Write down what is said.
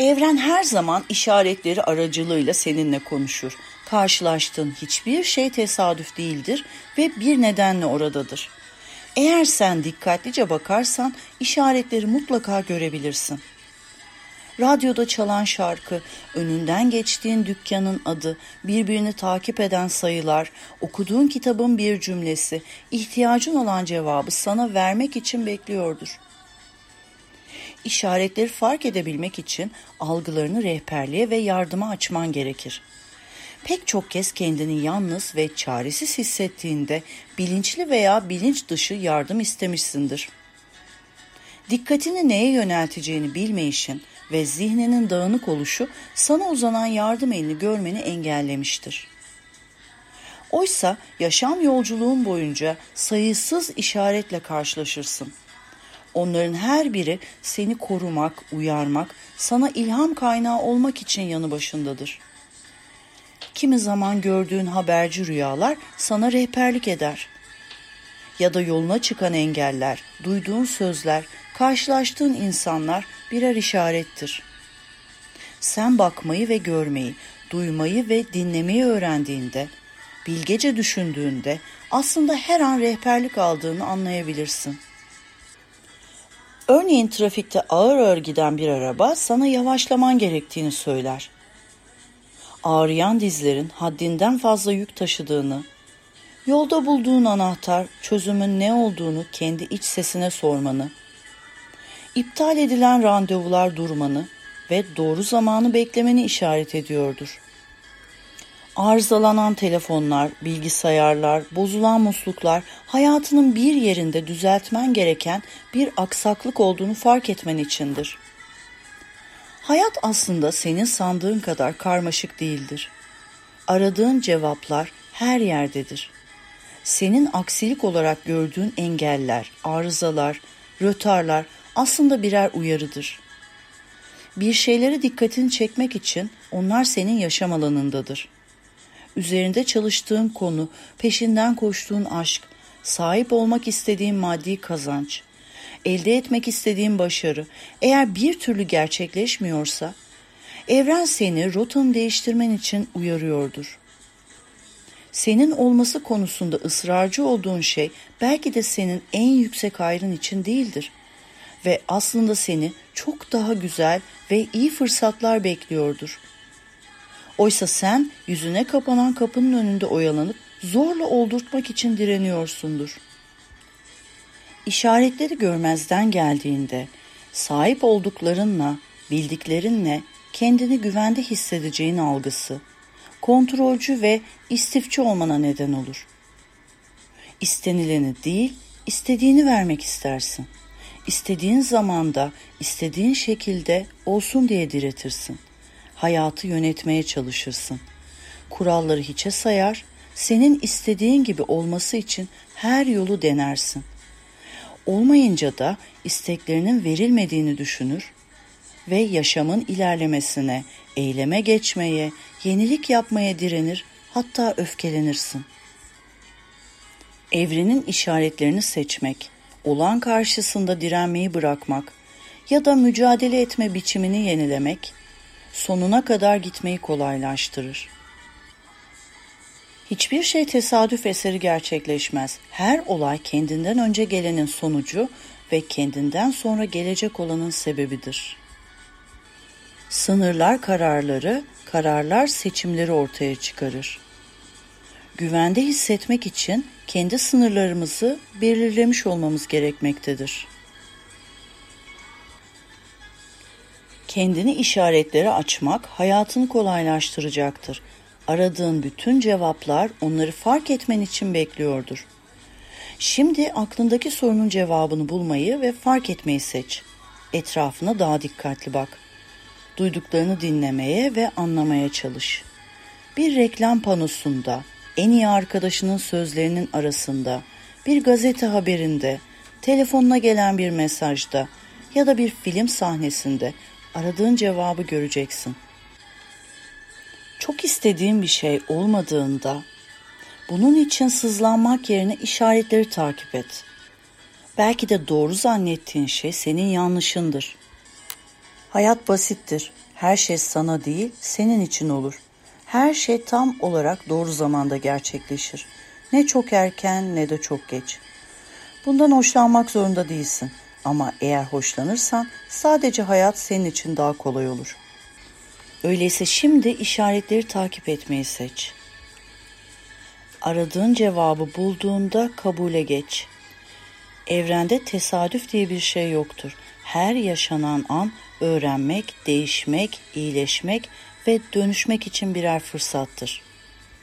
Evren her zaman işaretleri aracılığıyla seninle konuşur. Karşılaştığın hiçbir şey tesadüf değildir ve bir nedenle oradadır. Eğer sen dikkatlice bakarsan işaretleri mutlaka görebilirsin. Radyoda çalan şarkı, önünden geçtiğin dükkanın adı, birbirini takip eden sayılar, okuduğun kitabın bir cümlesi, ihtiyacın olan cevabı sana vermek için bekliyordur. İşaretleri fark edebilmek için algılarını rehberliğe ve yardıma açman gerekir. Pek çok kez kendini yalnız ve çaresiz hissettiğinde bilinçli veya bilinç dışı yardım istemişsindir. Dikkatini neye yönelteceğini bilmeyişin ve zihninin dağınık oluşu sana uzanan yardım elini görmeni engellemiştir. Oysa yaşam yolculuğun boyunca sayısız işaretle karşılaşırsın. Onların her biri seni korumak, uyarmak, sana ilham kaynağı olmak için yanı başındadır. Kimi zaman gördüğün haberci rüyalar sana rehberlik eder. Ya da yoluna çıkan engeller, duyduğun sözler, karşılaştığın insanlar birer işarettir. Sen bakmayı ve görmeyi, duymayı ve dinlemeyi öğrendiğinde, bilgece düşündüğünde aslında her an rehberlik aldığını anlayabilirsin. Örneğin trafikte ağır ağır giden bir araba sana yavaşlaman gerektiğini söyler. Ağrıyan dizlerin haddinden fazla yük taşıdığını, yolda bulduğun anahtar çözümün ne olduğunu kendi iç sesine sormanı, iptal edilen randevular durmanı ve doğru zamanı beklemeni işaret ediyordur. Arızalanan telefonlar, bilgisayarlar, bozulan musluklar hayatının bir yerinde düzeltmen gereken bir aksaklık olduğunu fark etmen içindir. Hayat aslında senin sandığın kadar karmaşık değildir. Aradığın cevaplar her yerdedir. Senin aksilik olarak gördüğün engeller, arızalar, rötarlar aslında birer uyarıdır. Bir şeylere dikkatini çekmek için onlar senin yaşam alanındadır. Üzerinde çalıştığın konu, peşinden koştuğun aşk, sahip olmak istediğin maddi kazanç, elde etmek istediğin başarı eğer bir türlü gerçekleşmiyorsa, evren seni rotanı değiştirmen için uyarıyordur. Senin olması konusunda ısrarcı olduğun şey belki de senin en yüksek ayrın için değildir ve aslında seni çok daha güzel ve iyi fırsatlar bekliyordur. Oysa sen yüzüne kapanan kapının önünde oyalanıp zorla oldurtmak için direniyorsundur. İşaretleri görmezden geldiğinde sahip olduklarınla, bildiklerinle kendini güvende hissedeceğin algısı, kontrolcü ve istifçi olmana neden olur. İstenileni değil, istediğini vermek istersin.'' istediğin zamanda, istediğin şekilde olsun diye diretirsin. Hayatı yönetmeye çalışırsın. Kuralları hiçe sayar, senin istediğin gibi olması için her yolu denersin. Olmayınca da isteklerinin verilmediğini düşünür ve yaşamın ilerlemesine, eyleme geçmeye, yenilik yapmaya direnir, hatta öfkelenirsin. Evrenin işaretlerini seçmek, olan karşısında direnmeyi bırakmak ya da mücadele etme biçimini yenilemek sonuna kadar gitmeyi kolaylaştırır. Hiçbir şey tesadüf eseri gerçekleşmez. Her olay kendinden önce gelenin sonucu ve kendinden sonra gelecek olanın sebebidir. Sınırlar kararları, kararlar seçimleri ortaya çıkarır. Güvende hissetmek için kendi sınırlarımızı belirlemiş olmamız gerekmektedir. Kendini işaretlere açmak hayatını kolaylaştıracaktır. Aradığın bütün cevaplar onları fark etmen için bekliyordur. Şimdi aklındaki sorunun cevabını bulmayı ve fark etmeyi seç. Etrafına daha dikkatli bak. Duyduklarını dinlemeye ve anlamaya çalış. Bir reklam panosunda, en iyi arkadaşının sözlerinin arasında, bir gazete haberinde, telefonuna gelen bir mesajda ya da bir film sahnesinde aradığın cevabı göreceksin. Çok istediğin bir şey olmadığında bunun için sızlanmak yerine işaretleri takip et. Belki de doğru zannettiğin şey senin yanlışındır. Hayat basittir. Her şey sana değil, senin için olur. Her şey tam olarak doğru zamanda gerçekleşir. Ne çok erken ne de çok geç. Bundan hoşlanmak zorunda değilsin. Ama eğer hoşlanırsan sadece hayat senin için daha kolay olur. Öyleyse şimdi işaretleri takip etmeyi seç. Aradığın cevabı bulduğunda kabule geç. Evrende tesadüf diye bir şey yoktur. Her yaşanan an öğrenmek, değişmek, iyileşmek ve dönüşmek için birer fırsattır.